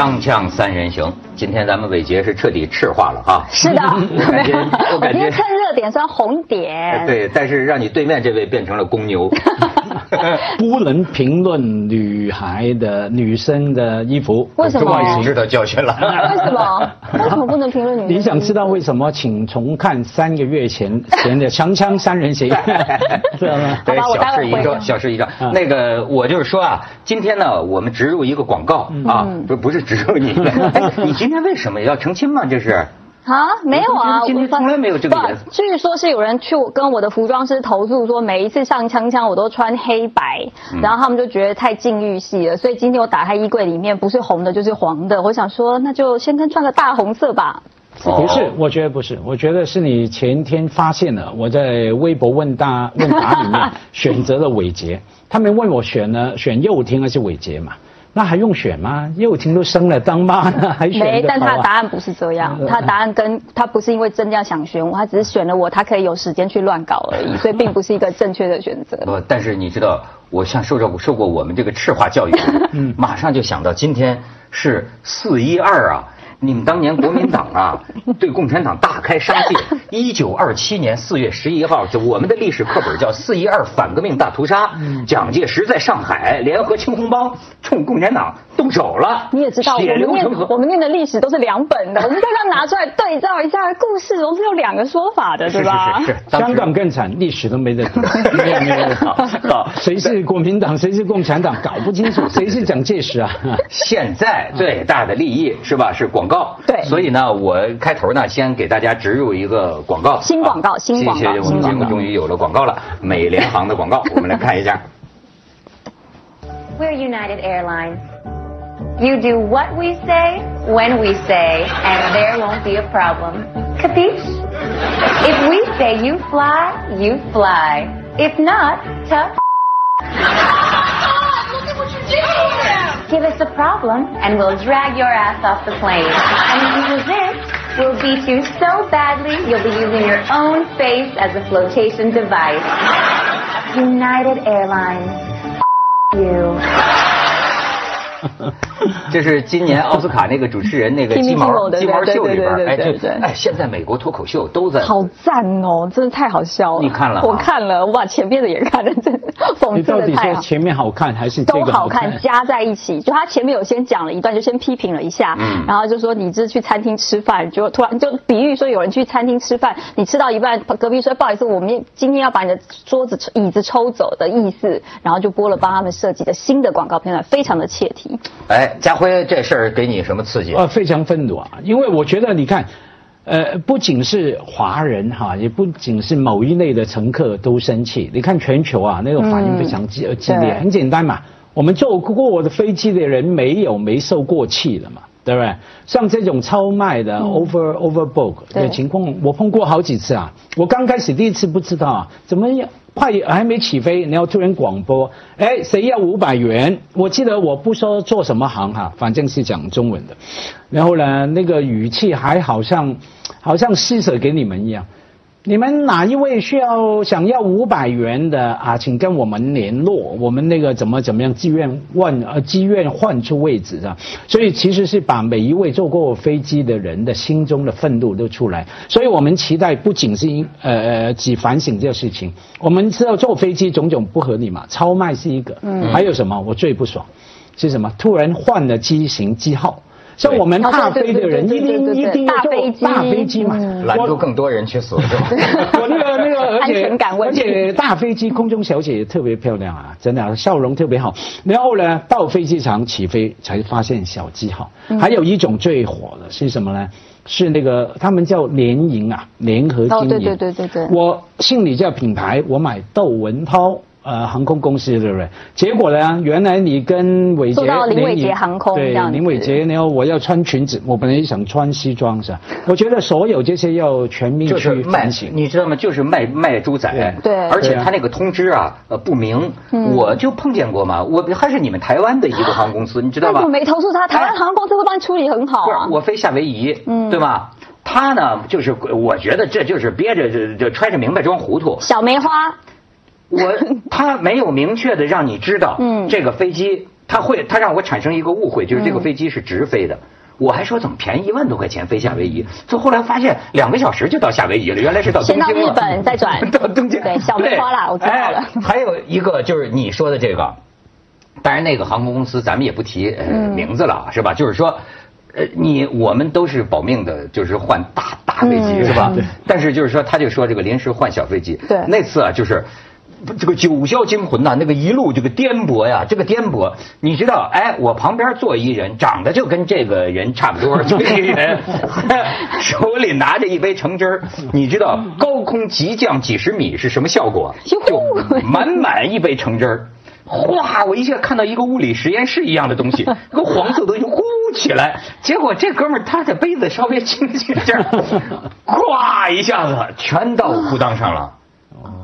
锵锵三人行，今天咱们伟杰是彻底赤化了哈。是的，我感觉，我感觉趁热点算红点。对，但是让你对面这位变成了公牛。不能评论女孩的女生的衣服，为什么终于知道教训了。为什么？为什么不能评论女生？你想知道为什么？请重看三个月前 前的《锵锵三人行》，知道吗？对，小事一桩，小事一桩。嗯那个，我就是说啊，今天呢，我们植入一个广告啊，不不是植入你。哎，你今天为什么要成亲吗？这是？啊，没有啊，今天我从来没有这个颜色不据说是有人去跟我的服装师投诉说，每一次上锵锵我都穿黑白，嗯然后他们就觉得太禁欲系了，所以今天我打开衣柜里面不是红的就是黄的，我想说那就先跟穿个大红色吧。不是哦，我觉得不是，我觉得是你前天发现了我在微博问答问答里面 选择了伟杰，他们问我选呢选幼婷还是伟杰嘛？那还用选吗？幼婷都生了当妈了，还选没，但他的答案不是这样，他的答案跟他不是因为真这样想选我，他只是选了我，他可以有时间去乱搞而已，所以并不是一个正确的选择。不，但是你知道，我像受着受过我们这个赤化教育，嗯，马上就想到今天是四一二啊。你们当年国民党啊，对共产党大开杀戒。一九二七年四月十一号，就我们的历史课本叫《四一二反革命大屠杀》，蒋介石在上海联合青红帮冲共产党动手了。你也知道，我们念。我们念的历史都是两本的，我们刚刚拿出来对照一下，故事总是有两个说法的，对吧？是是是是，当时香港更惨，历史都没得读，没有没有好好谁是国民党，谁是共产党，搞不清楚，谁是蒋介石啊？现在最大的利益是吧？是广告。对所以呢，我开头呢，先给大家植入一个广告。新广告啊新广告谢谢我们节新广告目终于有了广告了，美联航的广告，我们来看一下。We're United Airlines. You do what we say, when we say, and there won't be a problem. Capiche? If we say you fly, you fly. If not, tough. Problem, and we'll drag your ass off the plane. And if you resist, we'll beat you so badly you'll be using your own face as a flotation device. United Airlines. You. 这是今年奥斯卡那个主持人那个鸡毛鸡毛对秀里边，哎，这对对对对对哎，现在美国脱口秀都在。好赞哦，真的太好笑了。你看了我看了，我把前面的也看了，真的讽刺你到底的太好。说前面好看还是这个都好看，加在一起。就他前面有先讲了一段，就先批评了一下，嗯然后就说你这去餐厅吃饭，就突然就比喻说有人去餐厅吃饭，你吃到一半，隔壁说不好意思，我们今天要把你的桌子椅子抽走的意思，然后就播了帮他们设计的新的广告片段，非常的切题。哎，家辉，这事儿给你什么刺激？呃，非常愤怒啊！因为我觉得，你看，呃，不仅是华人哈，也不仅是某一类的乘客都生气。你看全球啊，那个反应非常激、呃激烈。对很简单嘛，我们坐过的飞机的人没有没受过气的嘛，对不对？像这种超卖的、over overbook 的情况，我碰过好几次啊。我刚开始第一次不知道啊，怎么样？快还没起飞，然后突然广播，哎，谁要五百元？我记得我不说做什么行哈，反正是讲中文的。然后呢，那个语气还好像，好像施舍给你们一样。你们哪一位需要想要五百元的啊？请跟我们联络，我们那个怎么怎么样，自愿换呃自愿换出位置啊。所以其实是把每一位坐过飞机的人的心中的愤怒都出来。所以我们期待不仅是因呃呃只反省这个事情，我们知道坐飞机种种不合理嘛，超卖是一个，嗯，还有什么我最不爽是什么？突然换了机型机号。像我们大飞的人，一定一定要坐大飞机嘛，拦住更多人去死是吧？我那个那个，而安且而且大飞机空中小姐也特别漂亮啊，真的、啊、笑容特别好。然后呢，到飞机场起飞才发现小机号。还有一种最火的是什么呢？是那个他们叫联营啊，联合经营。哦对对对对对我姓李，叫品牌，我买窦文涛。呃，航空公司对不对？结果呢，原来你跟伟杰做到林伟杰航空对林伟杰，然后我要穿裙子，我本来想穿西装是吧？我觉得所有这些要全面去反省，。你知道吗？就是卖卖猪仔，对而且他那个通知啊，呃不明，我就碰见过嘛，我还是你们台湾的一个航空公司，你知道吧我？没投诉他，台湾航空公司会帮你处理很好啊，。我飞夏威夷，嗯对吧？他呢，就是我觉得这就是憋着这这揣着明白装糊涂。小梅花，我 他没有明确的让你知道，嗯这个飞机他会他让我产生一个误会，就是这个飞机是直飞的。我还说怎么便宜一万多块钱飞夏威夷，就后来发现两个小时就到夏威夷了，原来是到东京了。先到日本再转 到东京。对，小梅花了，我知道了。还有一个就是你说的这个，当然那个航空公司咱们也不提呃名字了，是吧？就是说，呃，你我们都是保命的，就是换大大飞机是吧？但是就是说，他就说这个临时换小飞机。对。那次啊，就是。这个九霄惊魂呐，那个一路这个颠簸呀，这个颠簸，你知道？哎，我旁边坐一人，长得就跟这个人差不多，这个人 手里拿着一杯橙汁儿，你知道高空急降几十米是什么效果？就满满一杯橙汁儿，哗！我一下看到一个物理实验室一样的东西，那个黄色东西呼起来，结果这哥们儿他的杯子稍微轻轻点儿，咵一下子全到裤裆上了。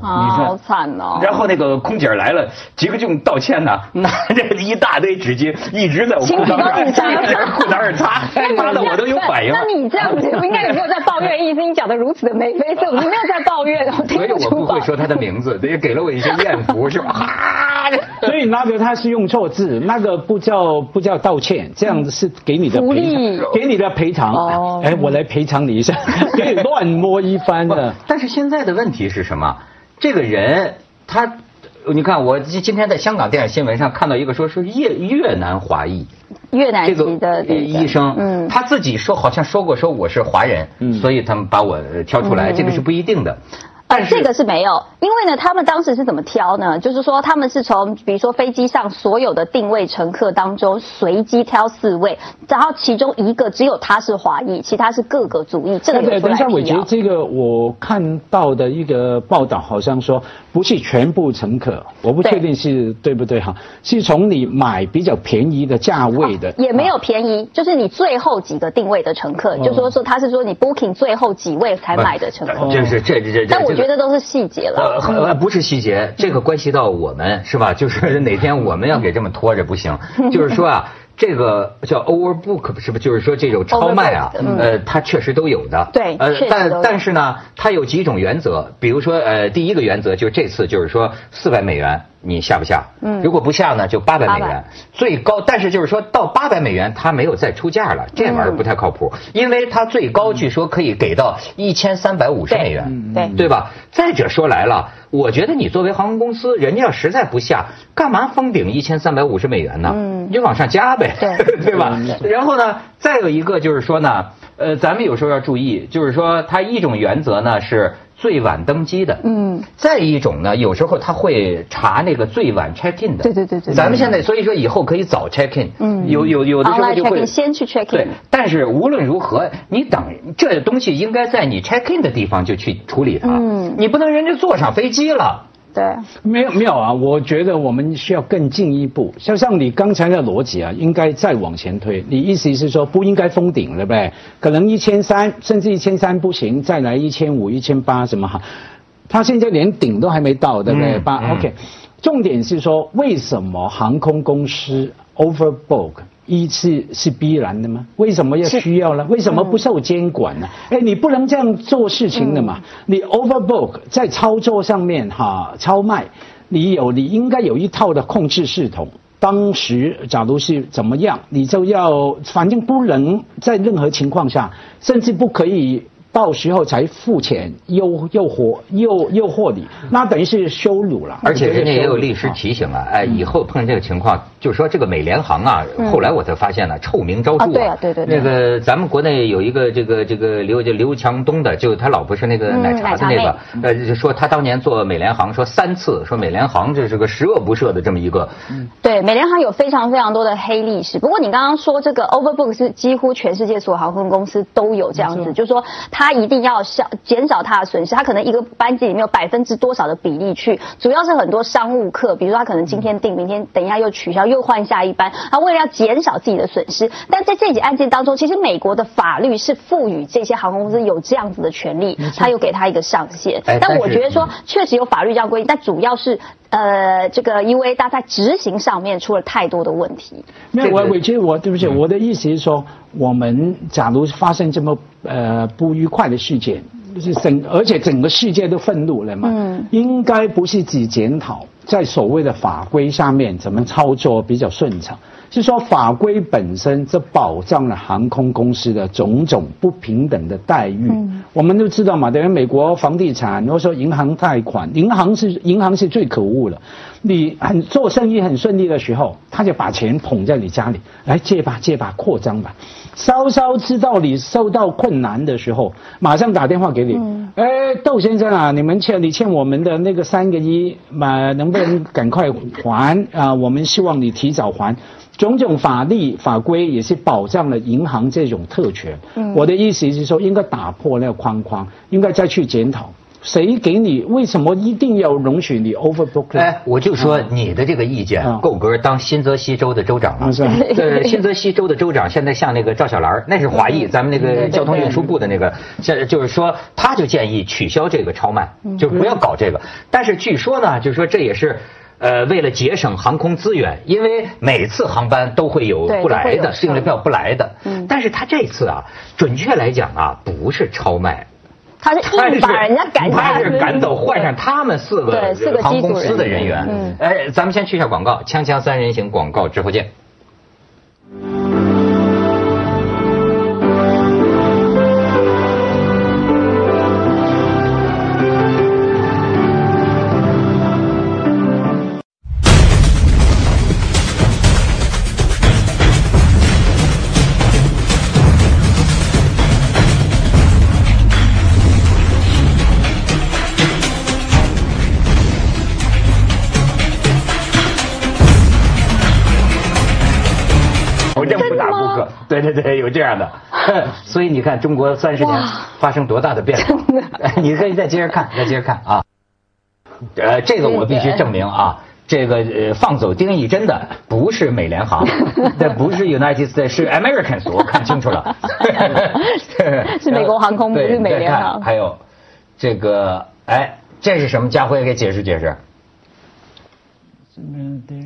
啊，好惨哦！然后那个空姐来了，杰克逊道歉呢，拿着一大堆纸巾，一直在我裤裆上，裤裆上擦，擦 的我都有反应。那你这样子，应该也没有在抱怨意思，你讲的如此的眉飞色舞，你没有在抱怨，我听所以我不会说他的名字，也给了我一些艳福，是吧？所以那个他是用错字，那个不叫不叫道歉，这样子是给你的赔偿，给你的赔偿。哦，哎，我来赔偿你一下，给你乱摸一番的。但是现在的问题是什么？这个人，他，你看，我今天在香港电视新闻上看到一个，说是越越南华裔，越南籍的医生，嗯，他自己说好像说过，说我是华人，嗯，所以他们把我挑出来，这个是不一定的。呃，这个是没有，因为呢，他们当时是怎么挑呢？就是说，他们是从比如说飞机上所有的定位乘客当中随机挑四位，然后其中一个只有他是华裔，其他是各个族裔。这个等一下，我觉得这个我看到的一个报道好像说，不是全部乘客，我不确定是对不对哈？是从你买比较便宜的价位的，也没有便宜，就是你最后几个定位的乘客，就说说他是说你 booking 最后几位才买的乘客，这是这这这，但我。觉得都是细节了，呃，不是细节，这个关系到我们是吧？就是哪天我们要给这么拖着不行，就是说啊。这个叫 overbook 是不是就是说这种超卖啊？呃，它确实都有的。对，呃，但但是呢，它有几种原则，比如说呃，第一个原则就是这次就是说四百美元你下不下？嗯，如果不下呢，就八百美元，最高。但是就是说到八百美元，它没有再出价了，这玩意儿不太靠谱，因为它最高据说可以给到一千三百五十美元，对对吧？再者说来了。我觉得你作为航空公司，人家要实在不下，干嘛封顶一千三百五十美元呢？嗯，你往上加呗，对 对吧？然后呢，再有一个就是说呢，呃，咱们有时候要注意，就是说它一种原则呢是。最晚登机的，嗯，再一种呢，有时候他会查那个最晚 check in 的，对对对对。咱们现在所以说以后可以早 check in，嗯，有有有的时候就会先去 check in。对，但是无论如何，你等这东西应该在你 check in 的地方就去处理它，嗯，你不能人家坐上飞机了。对，没有没有啊，我觉得我们需要更进一步，像像你刚才的逻辑啊，应该再往前推。你意思是说不应该封顶，对不对？可能一千三，甚至一千三不行，再来一千五、一千八什么哈？他现在连顶都还没到，对不对？八 OK，重点是说为什么航空公司 overbook？一次是必然的吗？为什么要需要呢？为什么不受监管呢？哎，你不能这样做事情的嘛！你 overbook 在操作上面哈超卖，你有你应该有一套的控制系统。当时假如是怎么样，你就要反正不能在任何情况下，甚至不可以。到时候才付钱诱诱惑诱诱惑你，那等于是羞辱了。而且人家也有律师提醒啊，哎，以后碰见这个情况，就是说这个美联航啊，后来我才发现了臭名昭著啊。对啊，对对对。那个咱们国内有一个这个这个刘刘强东的，就他老婆是那个奶茶的那个，呃，说他当年做美联航，说三次，说美联航这是个十恶不赦的这么一个。对，美联航有非常非常多的黑历史。不过你刚刚说这个 overbook 是几乎全世界所有航空公司都有这样子，就是说他。他一定要消减少他的损失，他可能一个班级里面有百分之多少的比例去，主要是很多商务课，比如说他可能今天定，明天等一下又取消，又换下一班，他为了要减少自己的损失，但在这起案件当中，其实美国的法律是赋予这些航空公司有这样子的权利，他又给他一个上限。但我觉得说确实有法律这样规定，但主要是呃这个因为他在执行上面出了太多的问题。没有我委屈我对不起，我的意思是说。我们假如发生这么呃不愉快的事件，就是整而且整个世界都愤怒了嘛？嗯，应该不是只检讨在所谓的法规上面怎么操作比较顺畅。是说法规本身这保障了航空公司的种种不平等的待遇。我们都知道嘛，等于美国房地产或者说银行贷款，银行是银行是最可恶的。你很做生意很顺利的时候，他就把钱捧在你家里，来借吧借吧扩张吧。稍稍知道你受到困难的时候，马上打电话给你。哎，窦先生啊，你们欠你欠我们的那个三个亿，嘛能不能赶快还啊？我们希望你提早还。种种法律法规也是保障了银行这种特权。我的意思是说，应该打破那个框框，应该再去检讨，谁给你？为什么一定要容许你 overbook？哎，我就说你的这个意见够格当新泽西州的州长了。对，新泽西州的州长现在像那个赵小兰，那是华裔，咱们那个交通运输部的那个，现在就是说，他就建议取消这个超卖，就不要搞这个。但是据说呢，就是说这也是。呃，为了节省航空资源，因为每次航班都会有不来的订了票不来的。嗯。但是他这次啊，准确来讲啊，不是超卖，他是硬把人家赶下他是赶走，换上他们四个航空公司的人员。嗯。哎，咱们先去一下广告，锵锵三人行广告之后见。对对对，有这样的，所以你看中国三十年发生多大的变化？你可以再接着看，再接着看啊。呃，这个我必须证明啊，这个呃放走丁义珍的不是美联航，这不是 United States，是 Americans，我看清楚了。是美国航空，不是美联航。还有这个，哎，这是什么？家辉给解释解释。嗯，对，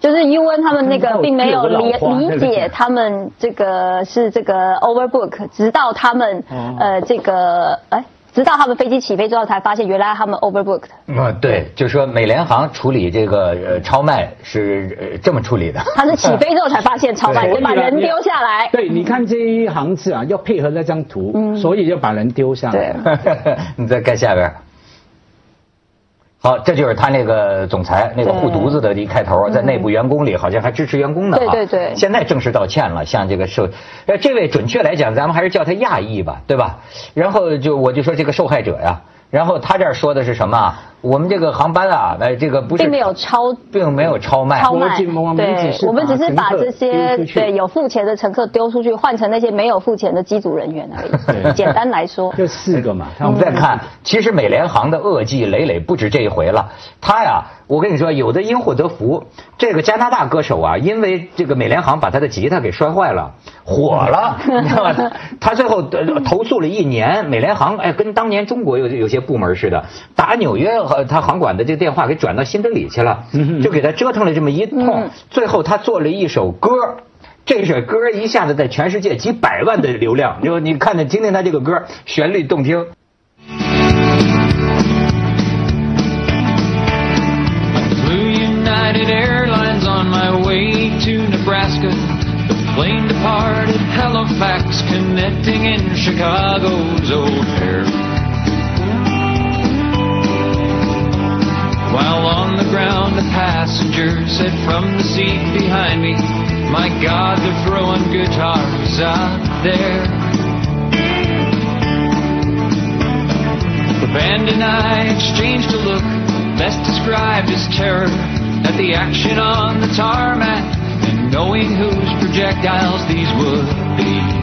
就是 U N 他们那个并没有理理解他们这个是这个 overbook，直到他们呃这个哎，直到他们飞机起飞之后才发现原来他们 overbooked。嗯，对，就是说美联航处理这个呃超卖是这么处理的。他是起飞之后才发现超卖，就把人丢下来。对，你看这一行字啊，要配合那张图，所以就把人丢下来。你再看下边。好，这就是他那个总裁那个护犊子的一开头，在内部员工里好像还支持员工呢。对对对。现在正式道歉了，向这个受，呃，这位准确来讲，咱们还是叫他亚裔吧，对吧？然后就我就说这个受害者呀。然后他这儿说的是什么？我们这个航班啊，呃，这个不是并没有超，并没有超卖，超卖。对，我们只是把这些对有付钱的乘客丢出去，换成那些没有付钱的机组人员而已。简单来说，就四个嘛。我们再看，其实美联航的恶迹累累不止这一回了。他呀，我跟你说，有的因祸得福。这个加拿大歌手啊，因为这个美联航把他的吉他给摔坏了，火了，你知道吗？他最后投诉了一年，美联航哎，跟当年中国有有些部门似的，打纽约。和他航管的这个电话给转到新德里去了，就给他折腾了这么一通，最后他做了一首歌，这首歌一下子在全世界几百万的流量，就你看听听他这个歌，旋律动听。While on the ground, a passenger said from the seat behind me, My God, they're throwing guitars out there. The band and I exchanged a look, best described as terror, at the action on the tarmac, and knowing whose projectiles these would be.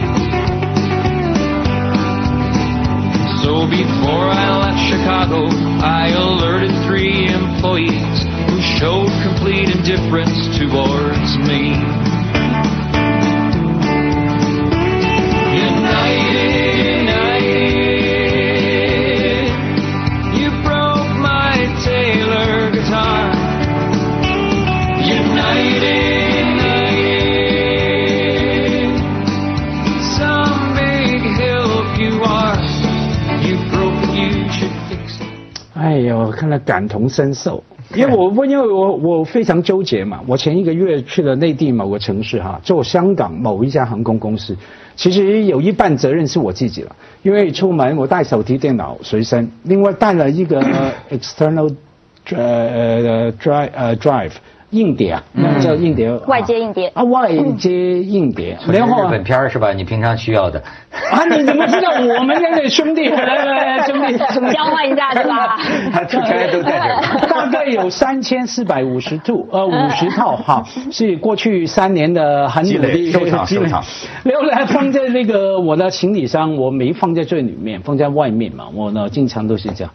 So before I left Chicago, I alerted three employees who showed complete indifference towards me. 呦，看了感同身受。因为我我因为我我非常纠结嘛，我前一个月去了内地某个城市哈，做香港某一家航空公司，其实有一半责任是我自己了，因为出门我带手提电脑随身，另外带了一个 external drive drive。硬碟啊，那叫硬碟。外接硬碟啊，外接硬碟。然后日本片是吧？你平常需要的。啊，你怎么知道我们那个兄弟？兄弟交换一下是吧？出差都在这。大概有三千四百五十套，呃，五十套哈，是过去三年的很努力收藏收藏。然后呢，放在那个我的行李箱，我没放在最里面，放在外面嘛。我呢，经常都是这样。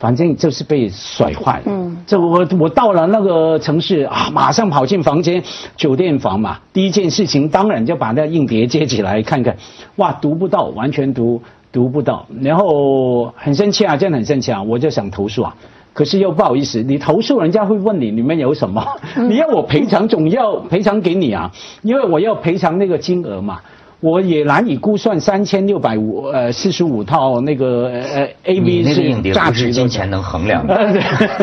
反正就是被甩坏了。嗯，这我我到了那个城市啊，马上跑进房间，酒店房嘛，第一件事情当然就把那硬碟接起来看看，哇，读不到，完全读读不到，然后很生气啊，真的很生气啊，我就想投诉啊，可是又不好意思，你投诉人家会问你里面有什么，你要我赔偿总要赔偿给你啊，因为我要赔偿那个金额嘛。我也难以估算三千六百五呃四十五套那个呃 A B 是价值金钱能衡量的，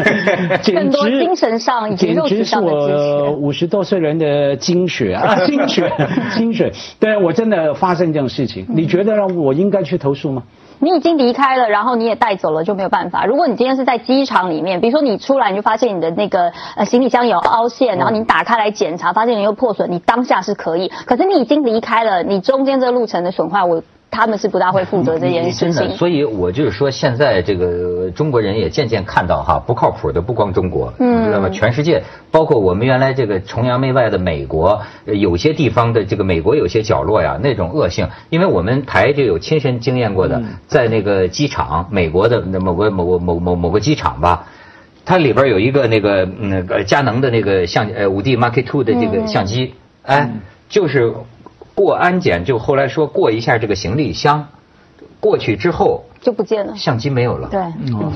简直精神上简直是我五十多岁人的精血啊 精血精血，对我真的发生这种事情，你觉得我应该去投诉吗？你已经离开了，然后你也带走了，就没有办法。如果你今天是在机场里面，比如说你出来你就发现你的那个呃行李箱有凹陷，然后你打开来检查，发现你又破损，你当下是可以。可是你已经离开了，你中间这个路程的损坏，我。他们是不大会负责这件事情。的，所以我就是说，现在这个中国人也渐渐看到哈，不靠谱的不光中国，你知道吗？全世界，包括我们原来这个崇洋媚外的美国，有些地方的这个美国有些角落呀，那种恶性，因为我们台就有亲身经验过的，在那个机场，美国的某个某个某某某个机场吧，它里边有一个那个那个佳能的那个相呃五 D Mark Two 的这个相机，哎，就是。过安检就后来说过一下这个行李箱，过去之后就不见了，相机没有了。对，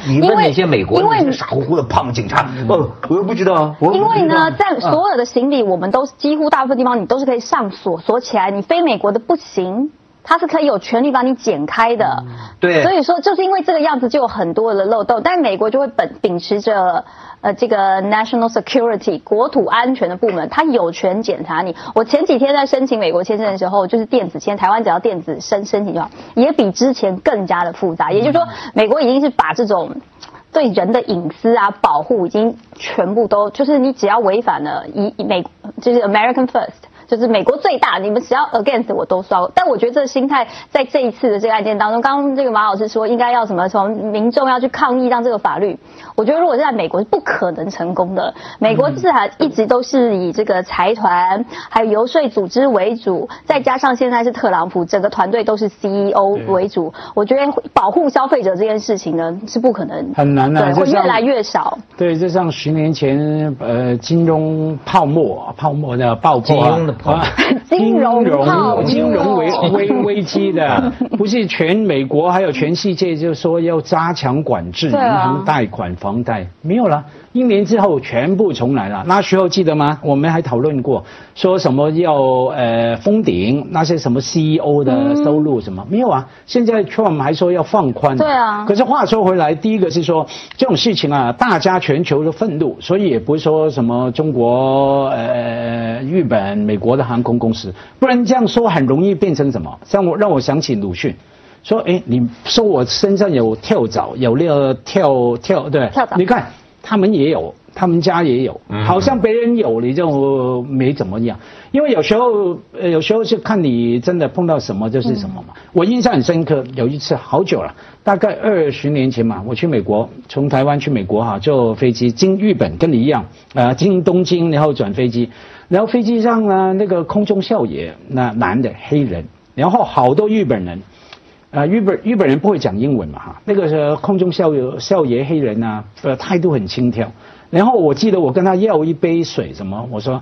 你问那些美国那些傻乎乎的胖警察，哦，我又不知道。因为呢，在所有的行李，我们都几乎大部分地方你都是可以上锁锁起来，你飞美国的不行，它是可以有权利把你剪开的。对，所以说就是因为这个样子就有很多的漏洞，但美国就会本秉持着。呃，这个 national security 国土安全的部门，他有权检查你。我前几天在申请美国签证的时候，就是电子签，台湾只要电子申申请就好，也比之前更加的复杂。也就是说，美国已经是把这种对人的隐私啊保护，已经全部都就是你只要违反了一美就是 American First。就是美国最大，你们只要 against 我都刷。但我觉得这个心态在这一次的这个案件当中，刚刚这个马老师说应该要什么，从民众要去抗议让这个法律，我觉得如果是在美国是不可能成功的。美国至少一直都是以这个财团还有游说组织为主，再加上现在是特朗普，整个团队都是 CEO 为主。我觉得保护消费者这件事情呢是不可能，很难的，会越来越少。对，就像十年前呃金融泡沫泡沫的爆破。啊，金融金融危危危机的，不是全美国还有全世界，就说要加强管制，银行贷款、房贷没有了。一年之后全部重来了，那时候记得吗？我们还讨论过，说什么要呃封顶那些什么 CEO 的收入什么没有啊？现在 Trump 还说要放宽。对啊。可是话说回来，第一个是说这种事情啊，大家全球的愤怒，所以也不是说什么中国、呃日本、美国的航空公司，不然这样说很容易变成什么？让我让我想起鲁迅，说哎，你说我身上有跳蚤，有那个跳跳对，跳蚤，你看。他们也有，他们家也有，好像别人有你就没怎么样，因为有时候，呃，有时候是看你真的碰到什么就是什么嘛。我印象很深刻，有一次好久了，大概二十年前嘛，我去美国，从台湾去美国哈，坐飞机经日本，跟你一样，啊，经东京，然后转飞机，然后飞机上呢，那个空中少爷，那男的黑人，然后好多日本人。啊，日本日本人不会讲英文嘛哈，那个是空中少爷少爷黑人啊，呃，态度很轻佻。然后我记得我跟他要一杯水，什么？我说，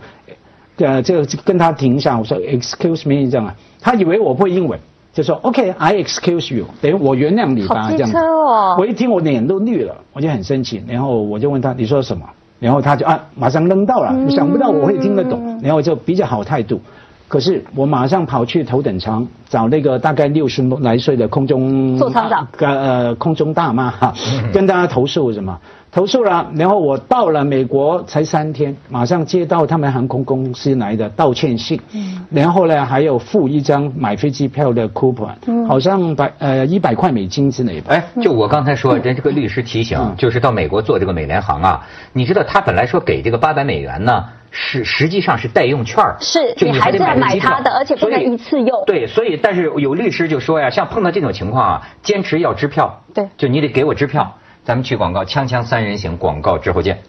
呃，这个跟他停下，我说 Excuse me 这样啊，他以为我会英文，就说 OK，I excuse you，等于我原谅你吧，这样。哦。我一听我脸都绿了，我就很生气，然后我就问他你说什么，然后他就啊马上扔到了，想不到我会听得懂，然后就比较好态度。可是我马上跑去头等舱找那个大概六十来岁的空中座舱长，呃，空中大妈哈，跟大家投诉什么？投诉了，然后我到了美国才三天，马上接到他们航空公司来的道歉信，嗯，然后呢还有附一张买飞机票的 coupon，嗯，好像百呃一百块美金之类吧。哎，就我刚才说，人这个律师提醒，就是到美国做这个美联航啊，你知道他本来说给这个八百美元呢，是实际上是代用券儿是你还得买机票买它的，而且不能一次用。对，所以但是有律师就说呀，像碰到这种情况啊，坚持要支票，对就你得给我支票。咱们去广告，锵锵三人行广告之后见。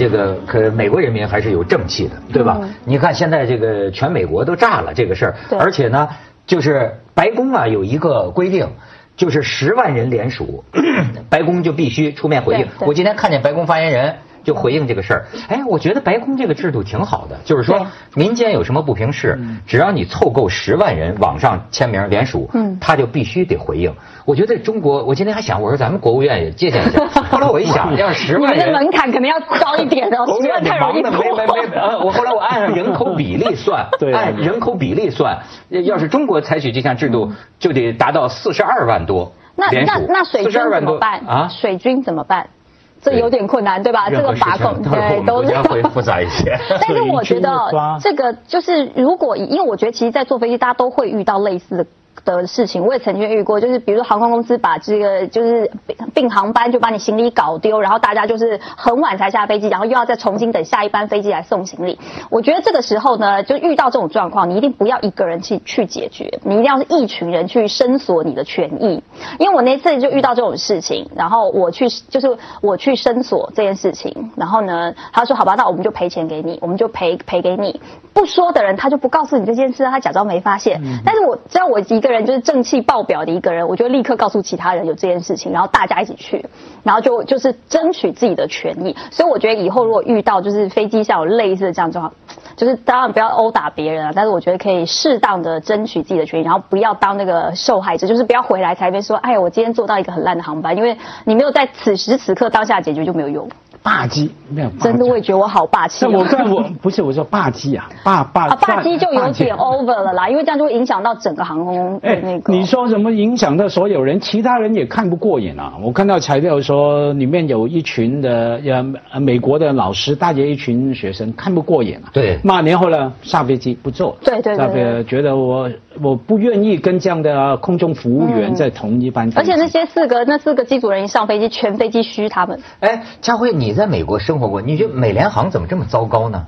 这个可美国人民还是有正气的，对吧？你看现在这个全美国都炸了这个事儿，而且呢，就是白宫啊有一个规定，就是十万人联署，白宫就必须出面回应我今天看见白宫发言人。就回应这个事儿，哎，我觉得白宫这个制度挺好的，就是说民间有什么不平事，只要你凑够十万人网上签名联署，嗯。他就必须得回应。我觉得中国，我今天还想，我说咱们国务院也借鉴一下。后来我一想，要是十你万人，们的门槛可能要高一点哦，国务十万院太容易没没没，呃，我后来我按人口比例算，对按人口比例算，要是中国采取这项制度，就得达到四十二万多嗯那那那水军42万多怎么办？啊？水军怎么办？这有点困难，对吧？这个把控对都是我们国家会复杂一些。但是我觉得这个就是，如果因为我觉得其实，在坐飞机大家都会遇到类似的。的事情我也曾经遇过，就是比如说航空公司把这个就是并并航班就把你行李搞丢，然后大家就是很晚才下飞机，然后又要再重新等下一班飞机来送行李。我觉得这个时候呢，就遇到这种状况，你一定不要一个人去去解决，你一定要是一群人去伸索你的权益。因为我那次就遇到这种事情，然后我去就是我去申索这件事情，然后呢，他说好吧，那我们就赔钱给你，我们就赔赔给你。不说的人他就不告诉你这件事，他假装没发现。但是我知道我一个人就是正气爆表的一个人，我就立刻告诉其他人有这件事情，然后大家一起去，然后就就是争取自己的权益。所以我觉得以后如果遇到就是飞机上有类似的这样状况，就是当然不要殴打别人啊，但是我觉得可以适当的争取自己的权益，然后不要当那个受害者，就是不要回来才被说，哎，我今天坐到一个很烂的航班，因为你没有在此时此刻当下解决就没有用。霸机没有，真的，我也觉得我好霸气、哦。但我看我不是我说霸机啊，霸霸啊，霸机就有点 over 了啦，因为这样就会影响到整个航空的哎那个。你说什么影响到所有人，其他人也看不过眼啊！我看到材料说里面有一群的呃美国的老师带着一群学生看不过眼啊。对骂然后呢下飞机不坐，对对对下飞对觉得我我不愿意跟这样的空中服务员在同一班。而且那些四个那四个机组人一上飞机，全飞机嘘他们。哎，佳慧，你在美国生活过，你觉得美联航怎么这么糟糕呢？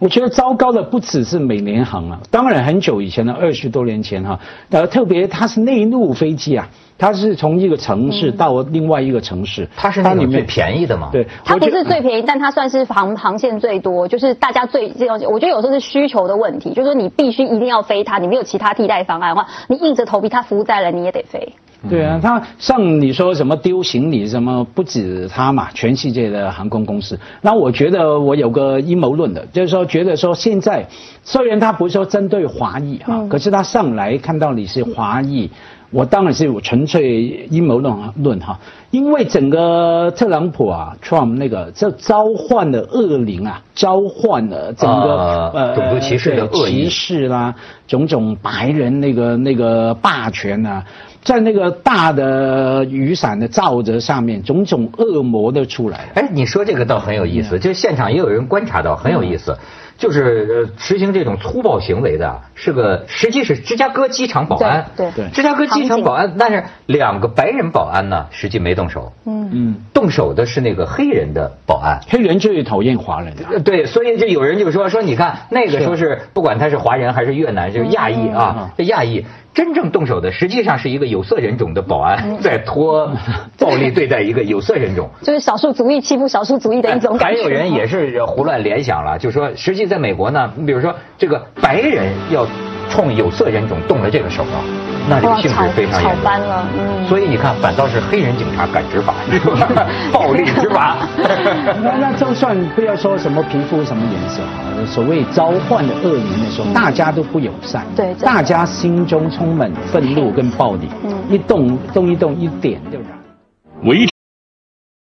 我觉得糟糕的不只是美联航啊，当然很久以前了，二十多年前哈、呃，特别它是内陆飞机啊，它是从一个城市到另外一个城市，它是那里面种最便宜的嘛？对，它不是最便宜，但它算是航航线最多，就是大家最这种。我觉得有时候是需求的问题，就是说你必须一定要飞它，你没有其他替代方案的话，你硬着头皮它服务在了，你也得飞。对啊，他像你说什么丢行李什么，不止他嘛，全世界的航空公司。那我觉得我有个阴谋论的，就是说觉得说现在虽然他不是说针对华裔啊，可是他上来看到你是华裔。我当然是纯粹阴谋论啊论哈，因为整个特朗普啊，Trump 那个这召唤的恶灵啊，召唤了整个、啊种族歧视的恶歧视啦，种种白人那个那个霸权啊，在那个大的雨伞的罩子上面，种种恶魔都出来了。哎，你说这个倒很有意思，就是现场也有人观察到很有意思，就是呃实行这种粗暴行为的是个，实际是芝加哥机场保安，对对。芝加哥机场保安，但是两个白人保安呢，实际没动手，嗯，嗯，动手的是那个黑人的保安。黑人最讨厌华人对，所以就有人就说说，你看那个说是不管他是华人还是越南，就是亚裔啊，这亚裔真正动手的实际上是一个有色人种的保安在拖 暴力对待一个有色人种。就是少数族裔欺负少数族裔的一种感觉。还有人也是胡乱联想了，就说实际在美国呢，你比如说这个白人要冲有色人种动了这个手啊，那这个性质非常严重。了，嗯。所以你看，反倒是黑人警察敢执法，暴力执法。那那就算不要说什么皮肤什么颜色啊，所谓召唤的恶灵的时候，大家都不友善，对，大家心中充满愤怒跟暴力，嗯，一动动一动一点就燃。维